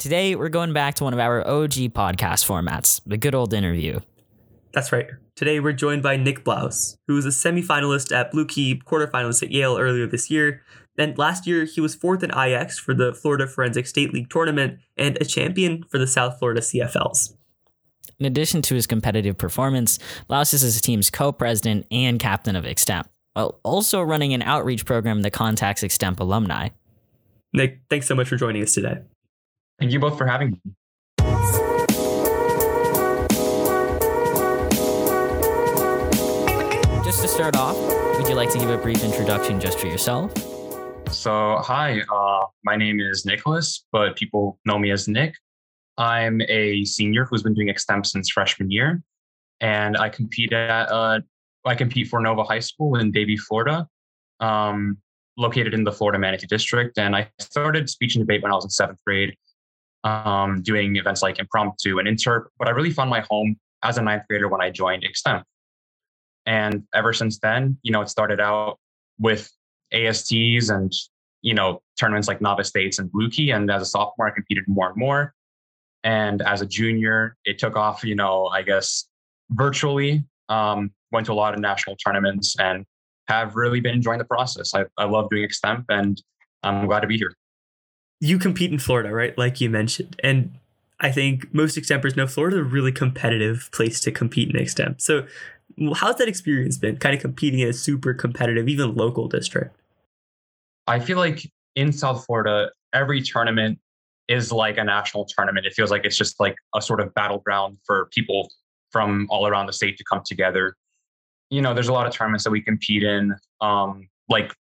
Today, we're going back to one of our OG podcast formats, the good old interview. That's right. Today, we're joined by Nick Blauz, who was a semifinalist at Blue Key, quarterfinalist at Yale earlier this year. And last year, he was fourth in IX for the Florida Forensic State League tournament and a champion for the South Florida CFLs. In addition to his competitive performance, Blauz is his team's co president and captain of Extemp, while also running an outreach program that contacts Extemp alumni. Nick, thanks so much for joining us today. Thank you both for having me. Just to start off, would you like to give a brief introduction just for yourself? So, hi, uh, my name is Nicholas, but people know me as Nick. I'm a senior who's been doing extemp since freshman year, and I compete at uh, I compete for Nova High School in Davie, Florida. Um, located in the Florida Manatee District. And I started speech and debate when I was in seventh grade um, doing events like impromptu and interp. But I really found my home as a ninth grader when I joined Extemp. And ever since then, you know, it started out with ASTs and, you know, tournaments like Novice States and Blue Key. And as a sophomore, I competed more and more. And as a junior, it took off, you know, I guess virtually. Um, went to a lot of national tournaments and have really been enjoying the process. I, I love doing Extemp and I'm glad to be here you compete in Florida, right? Like you mentioned. And I think most extempers know Florida is a really competitive place to compete in extemp. So how's that experience been kind of competing in a super competitive, even local district? I feel like in South Florida, every tournament is like a national tournament. It feels like it's just like a sort of battleground for people from all around the state to come together. You know, there's a lot of tournaments that we compete in. Um, like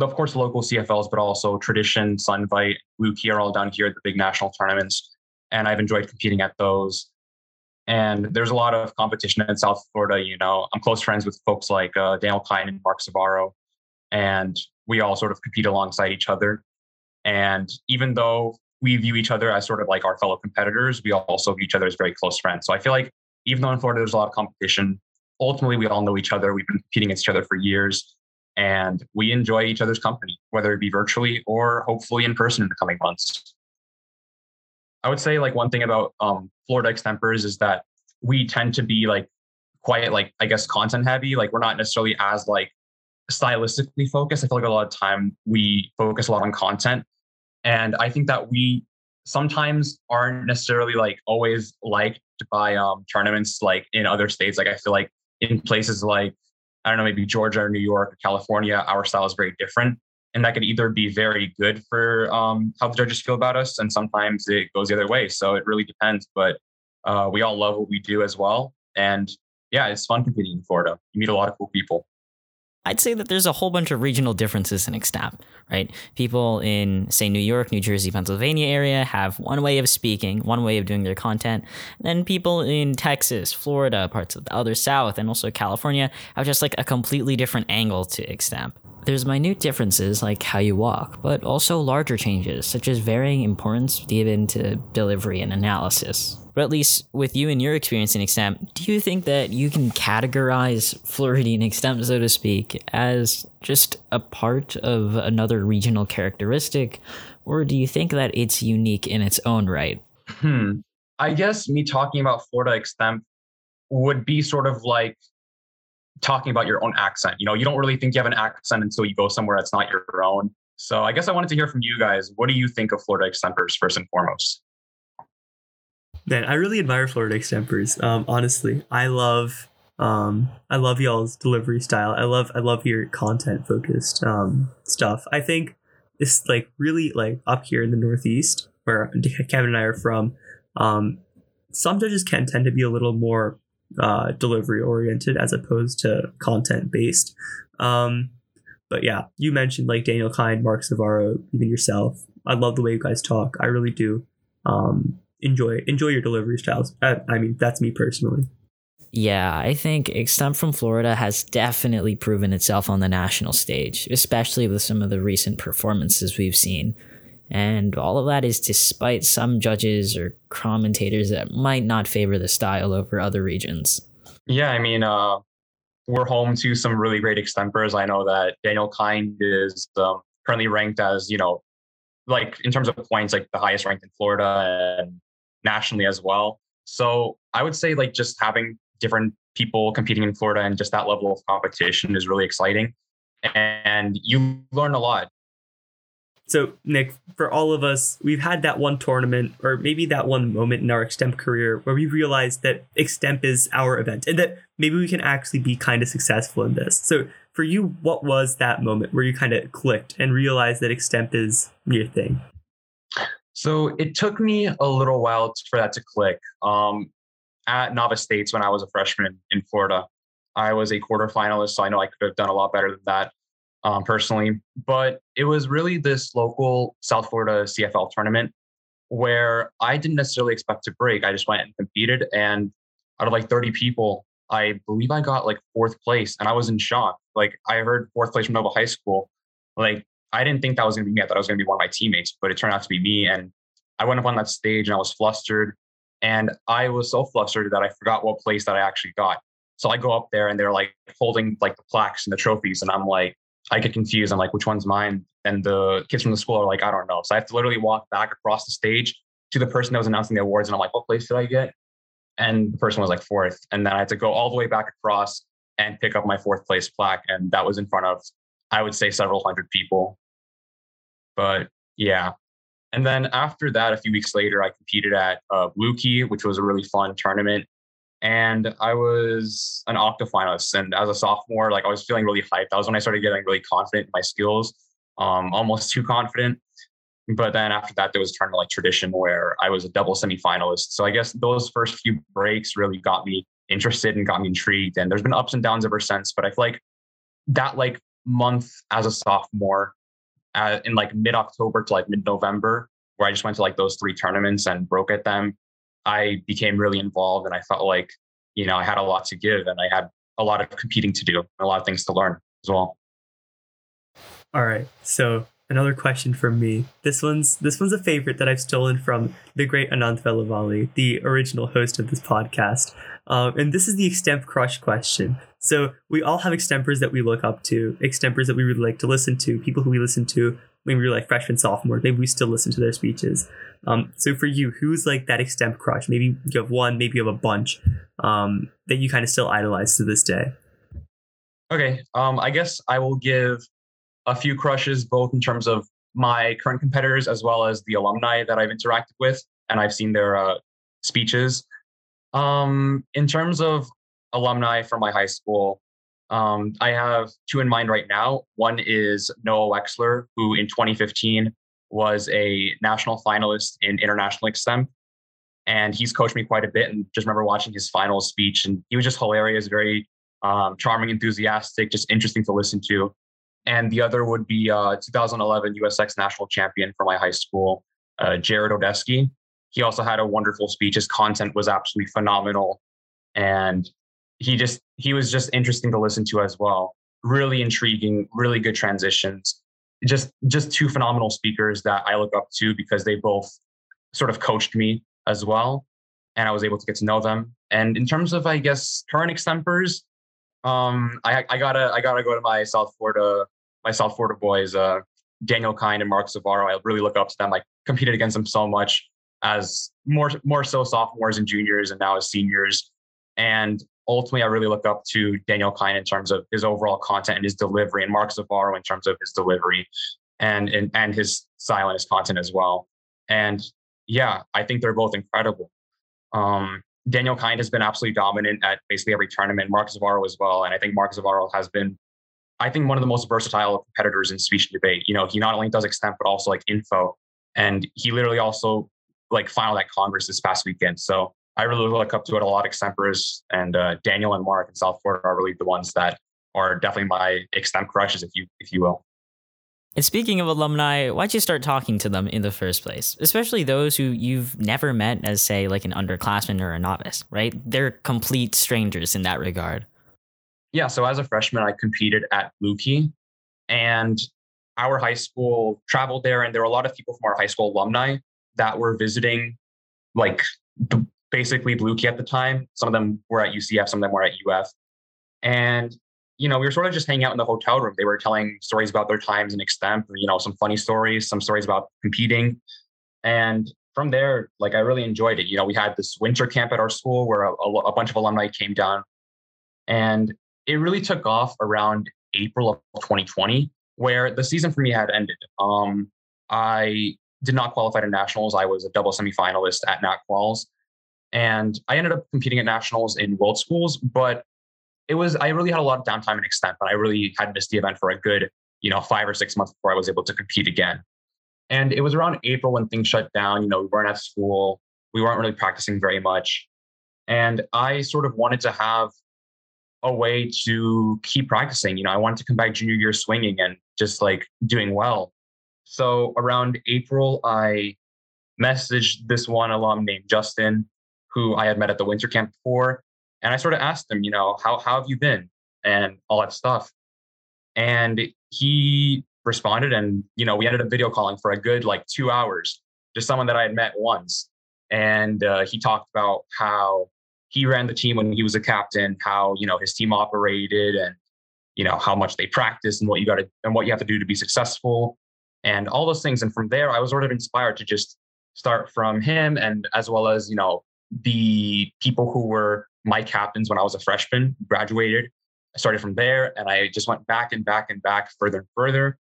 of course, local CFLs, but also Tradition, Sunvite, Blue Key are all down here at the big national tournaments. And I've enjoyed competing at those. And there's a lot of competition in South Florida. You know, I'm close friends with folks like uh, Daniel Kine and Mark Savaro, and we all sort of compete alongside each other. And even though we view each other as sort of like our fellow competitors, we also view each other as very close friends. So I feel like even though in Florida there's a lot of competition, ultimately we all know each other. We've been competing against each other for years and we enjoy each other's company, whether it be virtually or hopefully in person in the coming months. I would say like one thing about um, Florida extempers is that we tend to be like quite like I guess content heavy. Like we're not necessarily as like stylistically focused. I feel like a lot of time we focus a lot on content, and I think that we sometimes aren't necessarily like always liked by um, tournaments like in other states. Like I feel like in places like I don't know, maybe Georgia or New York or California, our style is very different. And that could either be very good for um, how the judges feel about us, and sometimes it goes the other way. So it really depends. But uh, we all love what we do as well. And yeah, it's fun competing in Florida. You meet a lot of cool people. I'd say that there's a whole bunch of regional differences in Extemp, right? People in, say, New York, New Jersey, Pennsylvania area have one way of speaking, one way of doing their content. Then people in Texas, Florida, parts of the other South, and also California have just like a completely different angle to Extemp. There's minute differences like how you walk, but also larger changes, such as varying importance given to delivery and analysis. But at least with you and your experience in Extemp, do you think that you can categorize Floridian Extemp, so to speak, as just a part of another regional characteristic? Or do you think that it's unique in its own right? Hmm. I guess me talking about Florida Extemp would be sort of like talking about your own accent. You know, you don't really think you have an accent until you go somewhere that's not your own. So I guess I wanted to hear from you guys. What do you think of Florida extempers first and foremost? Man, I really admire Florida extempers. Um, honestly, I love um, I love y'all's delivery style. I love I love your content focused um, stuff. I think it's like really like up here in the Northeast where Kevin and I are from. Um, some judges can tend to be a little more uh, delivery oriented as opposed to content based. Um, but yeah, you mentioned like Daniel Kine, Mark Savaro, even yourself. I love the way you guys talk. I really do. Um, enjoy enjoy your delivery styles. I, I mean, that's me personally. Yeah, I think Extemp from Florida has definitely proven itself on the national stage, especially with some of the recent performances we've seen. And all of that is despite some judges or commentators that might not favor the style over other regions. Yeah, I mean, uh, we're home to some really great extempers. I know that Daniel Kind is um, currently ranked as, you know, like in terms of points, like the highest ranked in Florida and nationally as well. So I would say like just having different people competing in Florida and just that level of competition is really exciting. And you learn a lot. So, Nick, for all of us, we've had that one tournament or maybe that one moment in our extemp career where we realized that extemp is our event and that maybe we can actually be kind of successful in this. So, for you, what was that moment where you kind of clicked and realized that extemp is your thing? So, it took me a little while for that to click. Um, at Novice States, when I was a freshman in Florida, I was a quarterfinalist, so I know I could have done a lot better than that um, personally. But it was really this local South Florida CFL tournament where I didn't necessarily expect to break. I just went and competed, and out of like 30 people, I believe I got like fourth place, and I was in shock. Like I heard fourth place from Nova High School. Like I didn't think that was going to be me. I thought it was going to be one of my teammates, but it turned out to be me. And I went up on that stage, and I was flustered, and I was so flustered that I forgot what place that I actually got. So I go up there, and they're like holding like the plaques and the trophies, and I'm like, I get confused. I'm like, which one's mine? And the kids from the school are like, I don't know. So I have to literally walk back across the stage to the person that was announcing the awards. And I'm like, what place did I get? And the person was like fourth. And then I had to go all the way back across and pick up my fourth place plaque. And that was in front of, I would say, several hundred people. But yeah. And then after that, a few weeks later, I competed at uh, Blue Key, which was a really fun tournament and I was an octa finalist. And as a sophomore, like I was feeling really hyped. That was when I started getting really confident in my skills, um, almost too confident. But then after that, there was a turn to like tradition where I was a double semifinalist. So I guess those first few breaks really got me interested and got me intrigued. And there's been ups and downs ever since. But I feel like that like month as a sophomore, uh, in like mid October to like mid November, where I just went to like those three tournaments and broke at them I became really involved and I felt like, you know, I had a lot to give and I had a lot of competing to do, a lot of things to learn as well. All right. So another question from me. This one's this one's a favorite that I've stolen from the great Anant Velavali, the original host of this podcast. Um, and this is the extemp crush question. So we all have extempers that we look up to, extempers that we really like to listen to, people who we listen to when we were like freshman, sophomore. Maybe we still listen to their speeches. Um, so for you, who's like that extemp crush? Maybe you have one, maybe you have a bunch um, that you kind of still idolize to this day. Okay, um, I guess I will give a few crushes, both in terms of my current competitors as well as the alumni that I've interacted with and I've seen their uh, speeches. Um, in terms of alumni from my high school, um, I have two in mind right now. One is Noah Wexler, who in 2015 was a national finalist in international extemp. And he's coached me quite a bit. And just remember watching his final speech, and he was just hilarious, very um, charming, enthusiastic, just interesting to listen to. And the other would be uh, 2011 USX national champion for my high school, uh, Jared Odesky. He also had a wonderful speech. His content was absolutely phenomenal. And he just, he was just interesting to listen to as well. Really intriguing, really good transitions just just two phenomenal speakers that I look up to because they both sort of coached me as well, and I was able to get to know them. And in terms of, I guess, current extempers, um, I, I gotta I gotta go to my South Florida my South Florida boys, uh, Daniel Kind and Mark Zavaro. I really look up to them. I competed against them so much as more more so sophomores and juniors, and now as seniors. And ultimately, I really look up to Daniel Kine in terms of his overall content and his delivery, and Mark Zavaro in terms of his delivery and and, and his style and his content as well. And yeah, I think they're both incredible. Um, Daniel Kind has been absolutely dominant at basically every tournament. Mark Zavaro as well, and I think Mark Zavaro has been, I think, one of the most versatile competitors in speech and debate. You know, he not only does extemp but also like info, and he literally also like final at Congress this past weekend. So I really look up to it a lot. Extempers and uh, Daniel and Mark in South Florida are really the ones that are definitely my extemp crushes, if you if you will. And speaking of alumni, why'd you start talking to them in the first place? Especially those who you've never met as, say, like an underclassman or a novice, right? They're complete strangers in that regard. Yeah. So as a freshman, I competed at Blue Key, and our high school traveled there, and there were a lot of people from our high school alumni that were visiting, like the basically Blue Key at the time. Some of them were at UCF, some of them were at UF. And you know, we were sort of just hanging out in the hotel room. They were telling stories about their times in extemp, you know, some funny stories, some stories about competing. And from there, like I really enjoyed it. You know, we had this winter camp at our school where a, a bunch of alumni came down, and it really took off around April of 2020, where the season for me had ended. Um, I did not qualify to nationals. I was a double semifinalist at NAT quals, and I ended up competing at nationals in world schools. But it was I really had a lot of downtime and extemp, but I really had missed the event for a good you know five or six months before I was able to compete again. And it was around April when things shut down. You know, we weren't at school, we weren't really practicing very much. And I sort of wanted to have a way to keep practicing. You know, I wanted to come back junior year swinging and just like doing well. So around April, I messaged this one alum named Justin, who I had met at the winter camp before. And I sort of asked him, you know, how, how have you been? And all that stuff. And he responded and you know we ended up video calling for a good like two hours just someone that i had met once and uh, he talked about how he ran the team when he was a captain how you know his team operated and you know how much they practice and what you got to and what you have to do to be successful and all those things and from there i was sort of inspired to just start from him and as well as you know the people who were my captains when i was a freshman graduated i started from there and i just went back and back and back further and further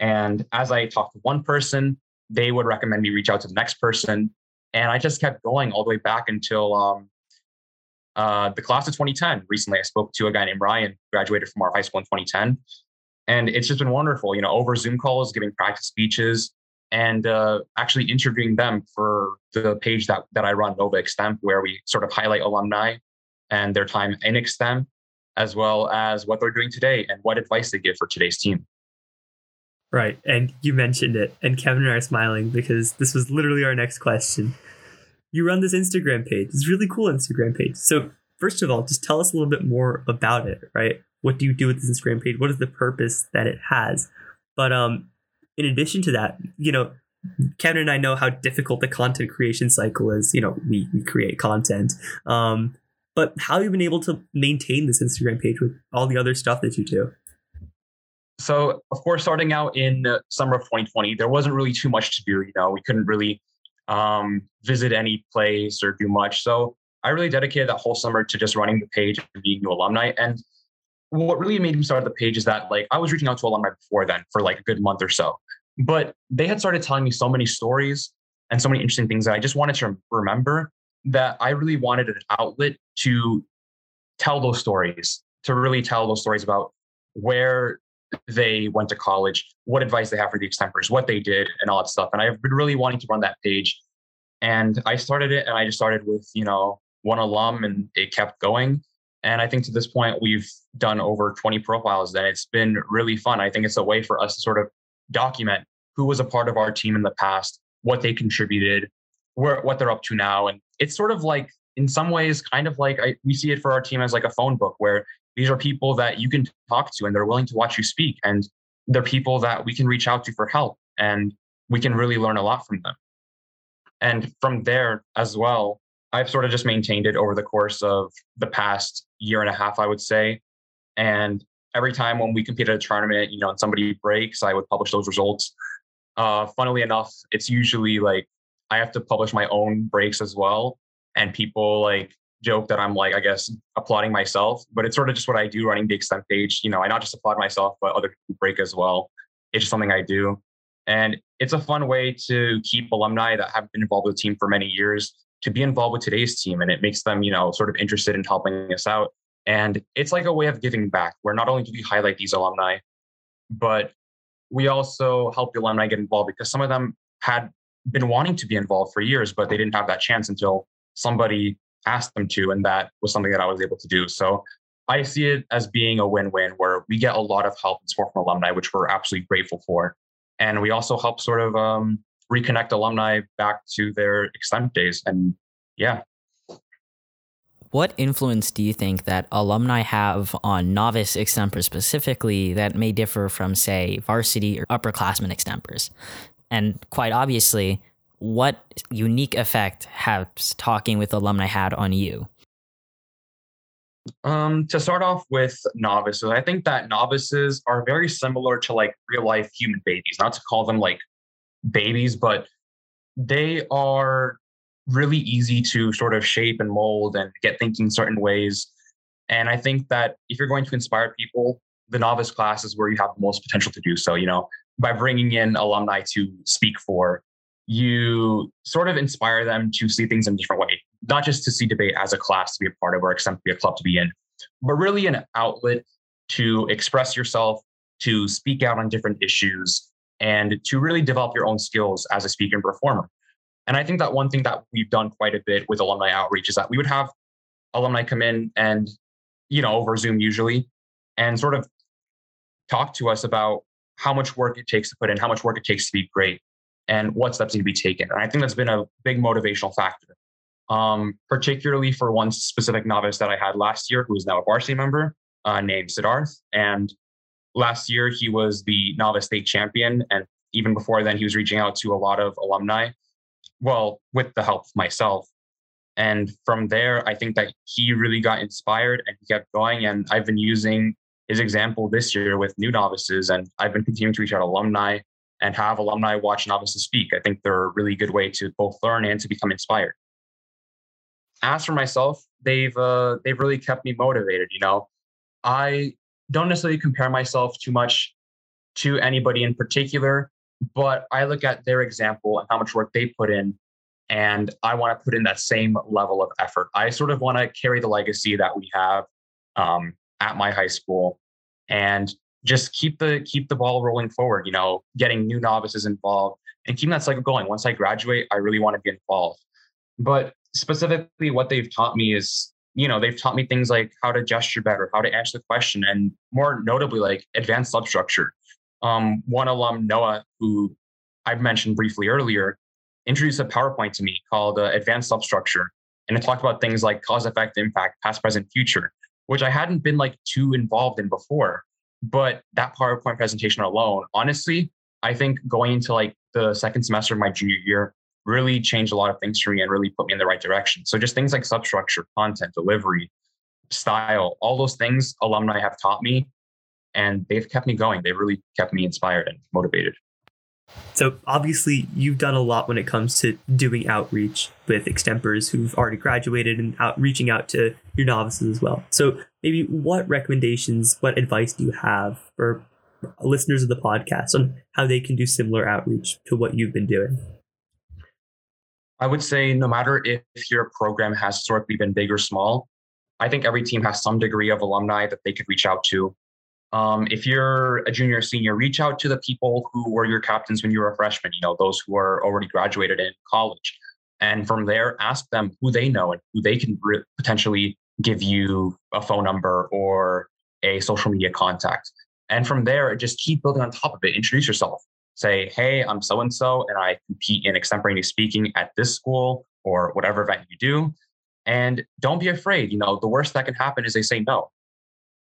and as I talked to one person, they would recommend me reach out to the next person. And I just kept going all the way back until um, uh, the class of 2010. Recently, I spoke to a guy named Ryan, graduated from our high school in 2010. And it's just been wonderful, you know, over Zoom calls, giving practice speeches, and uh, actually interviewing them for the page that, that I run, Nova Extemp, where we sort of highlight alumni and their time in Extemp, as well as what they're doing today and what advice they give for today's team. Right. And you mentioned it. And Kevin and I are smiling because this was literally our next question. You run this Instagram page. It's really cool Instagram page. So, first of all, just tell us a little bit more about it, right? What do you do with this Instagram page? What is the purpose that it has? But um, in addition to that, you know, Kevin and I know how difficult the content creation cycle is. You know, we, we create content. Um, but how have you been able to maintain this Instagram page with all the other stuff that you do? So, of course, starting out in summer of 2020, there wasn't really too much to do. You know, we couldn't really um, visit any place or do much. So, I really dedicated that whole summer to just running the page and being new alumni. And what really made me start the page is that, like, I was reaching out to alumni before then for like a good month or so, but they had started telling me so many stories and so many interesting things that I just wanted to remember that I really wanted an outlet to tell those stories, to really tell those stories about where they went to college, what advice they have for the extempers, what they did, and all that stuff. And I've been really wanting to run that page. And I started it, and I just started with, you know, one alum, and it kept going. And I think to this point, we've done over 20 profiles, and it's been really fun. I think it's a way for us to sort of document who was a part of our team in the past, what they contributed, where, what they're up to now. And it's sort of like, in some ways, kind of like I, we see it for our team as like a phone book where these are people that you can talk to and they're willing to watch you speak. And they're people that we can reach out to for help and we can really learn a lot from them. And from there as well, I've sort of just maintained it over the course of the past year and a half, I would say. And every time when we compete at a tournament, you know, and somebody breaks, I would publish those results. Uh, funnily enough, it's usually like I have to publish my own breaks as well. And people like joke that I'm like, I guess, applauding myself, but it's sort of just what I do running the extemp page. You know, I not just applaud myself, but other people break as well. It's just something I do. And it's a fun way to keep alumni that have been involved with the team for many years to be involved with today's team. And it makes them, you know, sort of interested in helping us out. And it's like a way of giving back where not only do we highlight these alumni, but we also help the alumni get involved because some of them had been wanting to be involved for years, but they didn't have that chance until somebody asked them to. And that was something that I was able to do. So I see it as being a win win where we get a lot of help and support from alumni, which we're absolutely grateful for. And we also help sort of um, reconnect alumni back to their extemp days. And yeah. What influence do you think that alumni have on novice extempers specifically that may differ from, say, varsity or upperclassmen extempers? And quite obviously, what unique effect has talking with alumni had on you? Um, to start off with novices, I think that novices are very similar to like real life human babies. Not to call them like babies, but they are really easy to sort of shape and mold and get thinking certain ways. And I think that if you're going to inspire people, the novice class is where you have the most potential to do so. You know, by bringing in alumni to speak for, you sort of inspire them to see things in a different way, not just to see debate as a class to be a part of or to be a club to be in, but really an outlet to express yourself, to speak out on different issues, and to really develop your own skills as a speaker and performer. And I think that one thing that we've done quite a bit with alumni outreach is that we would have alumni come in and, you know, over Zoom usually, and sort of talk to us about how much work it takes to put in, how much work it takes to be great, and what steps need to be taken. And I think that's been a big motivational factor, um, particularly for one specific novice that I had last year, who is now a varsity member, uh, named Siddharth. And last year, he was the novice state champion. And even before then, he was reaching out to a lot of alumni well, with the help of myself. And from there, I think that he really got inspired and he kept going. And I've been using his example this year with new novices, and I've been continuing to reach out alumni and have alumni watch novices speak. I think they're a really good way to both learn and to become inspired. As for myself, they've uh, they've really kept me motivated. You know, I don't necessarily compare myself too much to anybody in particular but I look at their example and how much work they put in, and I want to put in that same level of effort. I sort of want to carry the legacy that we have um, at my high school, and just keep the keep the ball rolling forward. You know, getting new novices involved and keeping that cycle going. Once I graduate, I really want to be involved. But specifically, what they've taught me is you know they've taught me things like how to gesture better how to answer the question and more notably like advanced substructure um, one alum, Noah, who I've mentioned briefly earlier, introduced a PowerPoint to me called uh, Advanced Substructure. And it talked about things like cause, effect, impact, past, present, future, which I hadn't been like too involved in before. But that PowerPoint presentation alone, honestly, I think going into like the second semester of my junior year really changed a lot of things for me and really put me in the right direction. So just things like substructure, content, delivery, style, all those things alumni have taught me and they've kept me going. They really kept me inspired and motivated. So obviously, you've done a lot when it comes to doing outreach with extempers who've already graduated and out reaching out to your novices as well. So maybe what recommendations, what advice do you have for listeners of the podcast on how they can do similar outreach to what you've been doing? I would say no matter if your program has historically been big or small, I think every team has some degree of alumni that they could reach out to um, if you're a junior or senior, reach out to the people who were your captains when you were a freshman, you know, those who are already graduated in college. And from there, ask them who they know and who they can re- potentially give you a phone number or a social media contact. And from there, just keep building on top of it. Introduce yourself. Say, hey, I'm so and so, and I compete in extemporaneous speaking at this school or whatever event you do. And don't be afraid. You know, the worst that can happen is they say no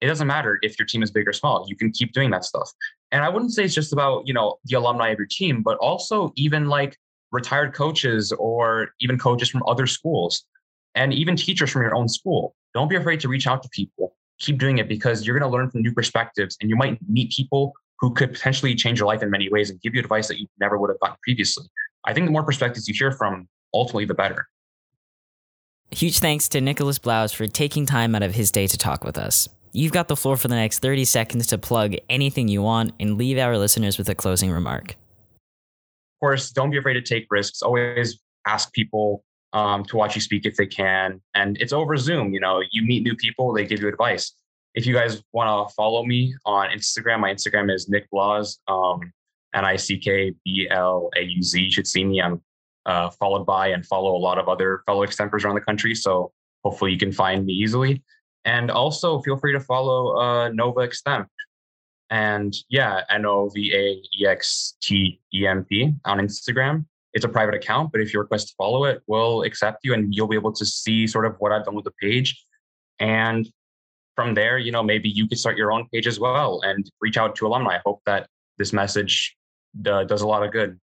it doesn't matter if your team is big or small. You can keep doing that stuff. And I wouldn't say it's just about, you know, the alumni of your team, but also even like retired coaches or even coaches from other schools and even teachers from your own school. Don't be afraid to reach out to people. Keep doing it because you're going to learn from new perspectives and you might meet people who could potentially change your life in many ways and give you advice that you never would have gotten previously. I think the more perspectives you hear from, ultimately, the better. Huge thanks to Nicholas Blauz for taking time out of his day to talk with us. You've got the floor for the next 30 seconds to plug anything you want and leave our listeners with a closing remark. Of course, don't be afraid to take risks. Always ask people um, to watch you speak if they can. And it's over Zoom. You know, you meet new people, they give you advice. If you guys want to follow me on Instagram, my Instagram is Nick Blauz, um, N I C K B L A U Z. You should see me. I'm uh, followed by and follow a lot of other fellow extempers around the country. So hopefully you can find me easily. And also feel free to follow uh, Nova Extemp. And yeah, N O V A E X T E M P on Instagram. It's a private account, but if you request to follow it, we'll accept you and you'll be able to see sort of what I've done with the page. And from there, you know, maybe you could start your own page as well and reach out to alumni. I hope that this message uh, does a lot of good.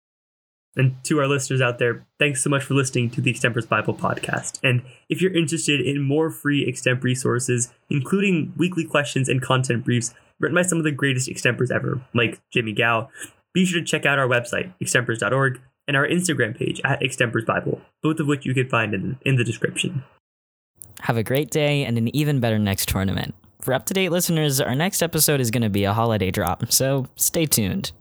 And to our listeners out there, thanks so much for listening to the Extempors Bible podcast. And if you're interested in more free extemp resources, including weekly questions and content briefs written by some of the greatest extempors ever, like Jimmy Gow, be sure to check out our website, extempors.org, and our Instagram page at Extempors Bible, both of which you can find in, in the description. Have a great day and an even better next tournament. For up to date listeners, our next episode is going to be a holiday drop, so stay tuned.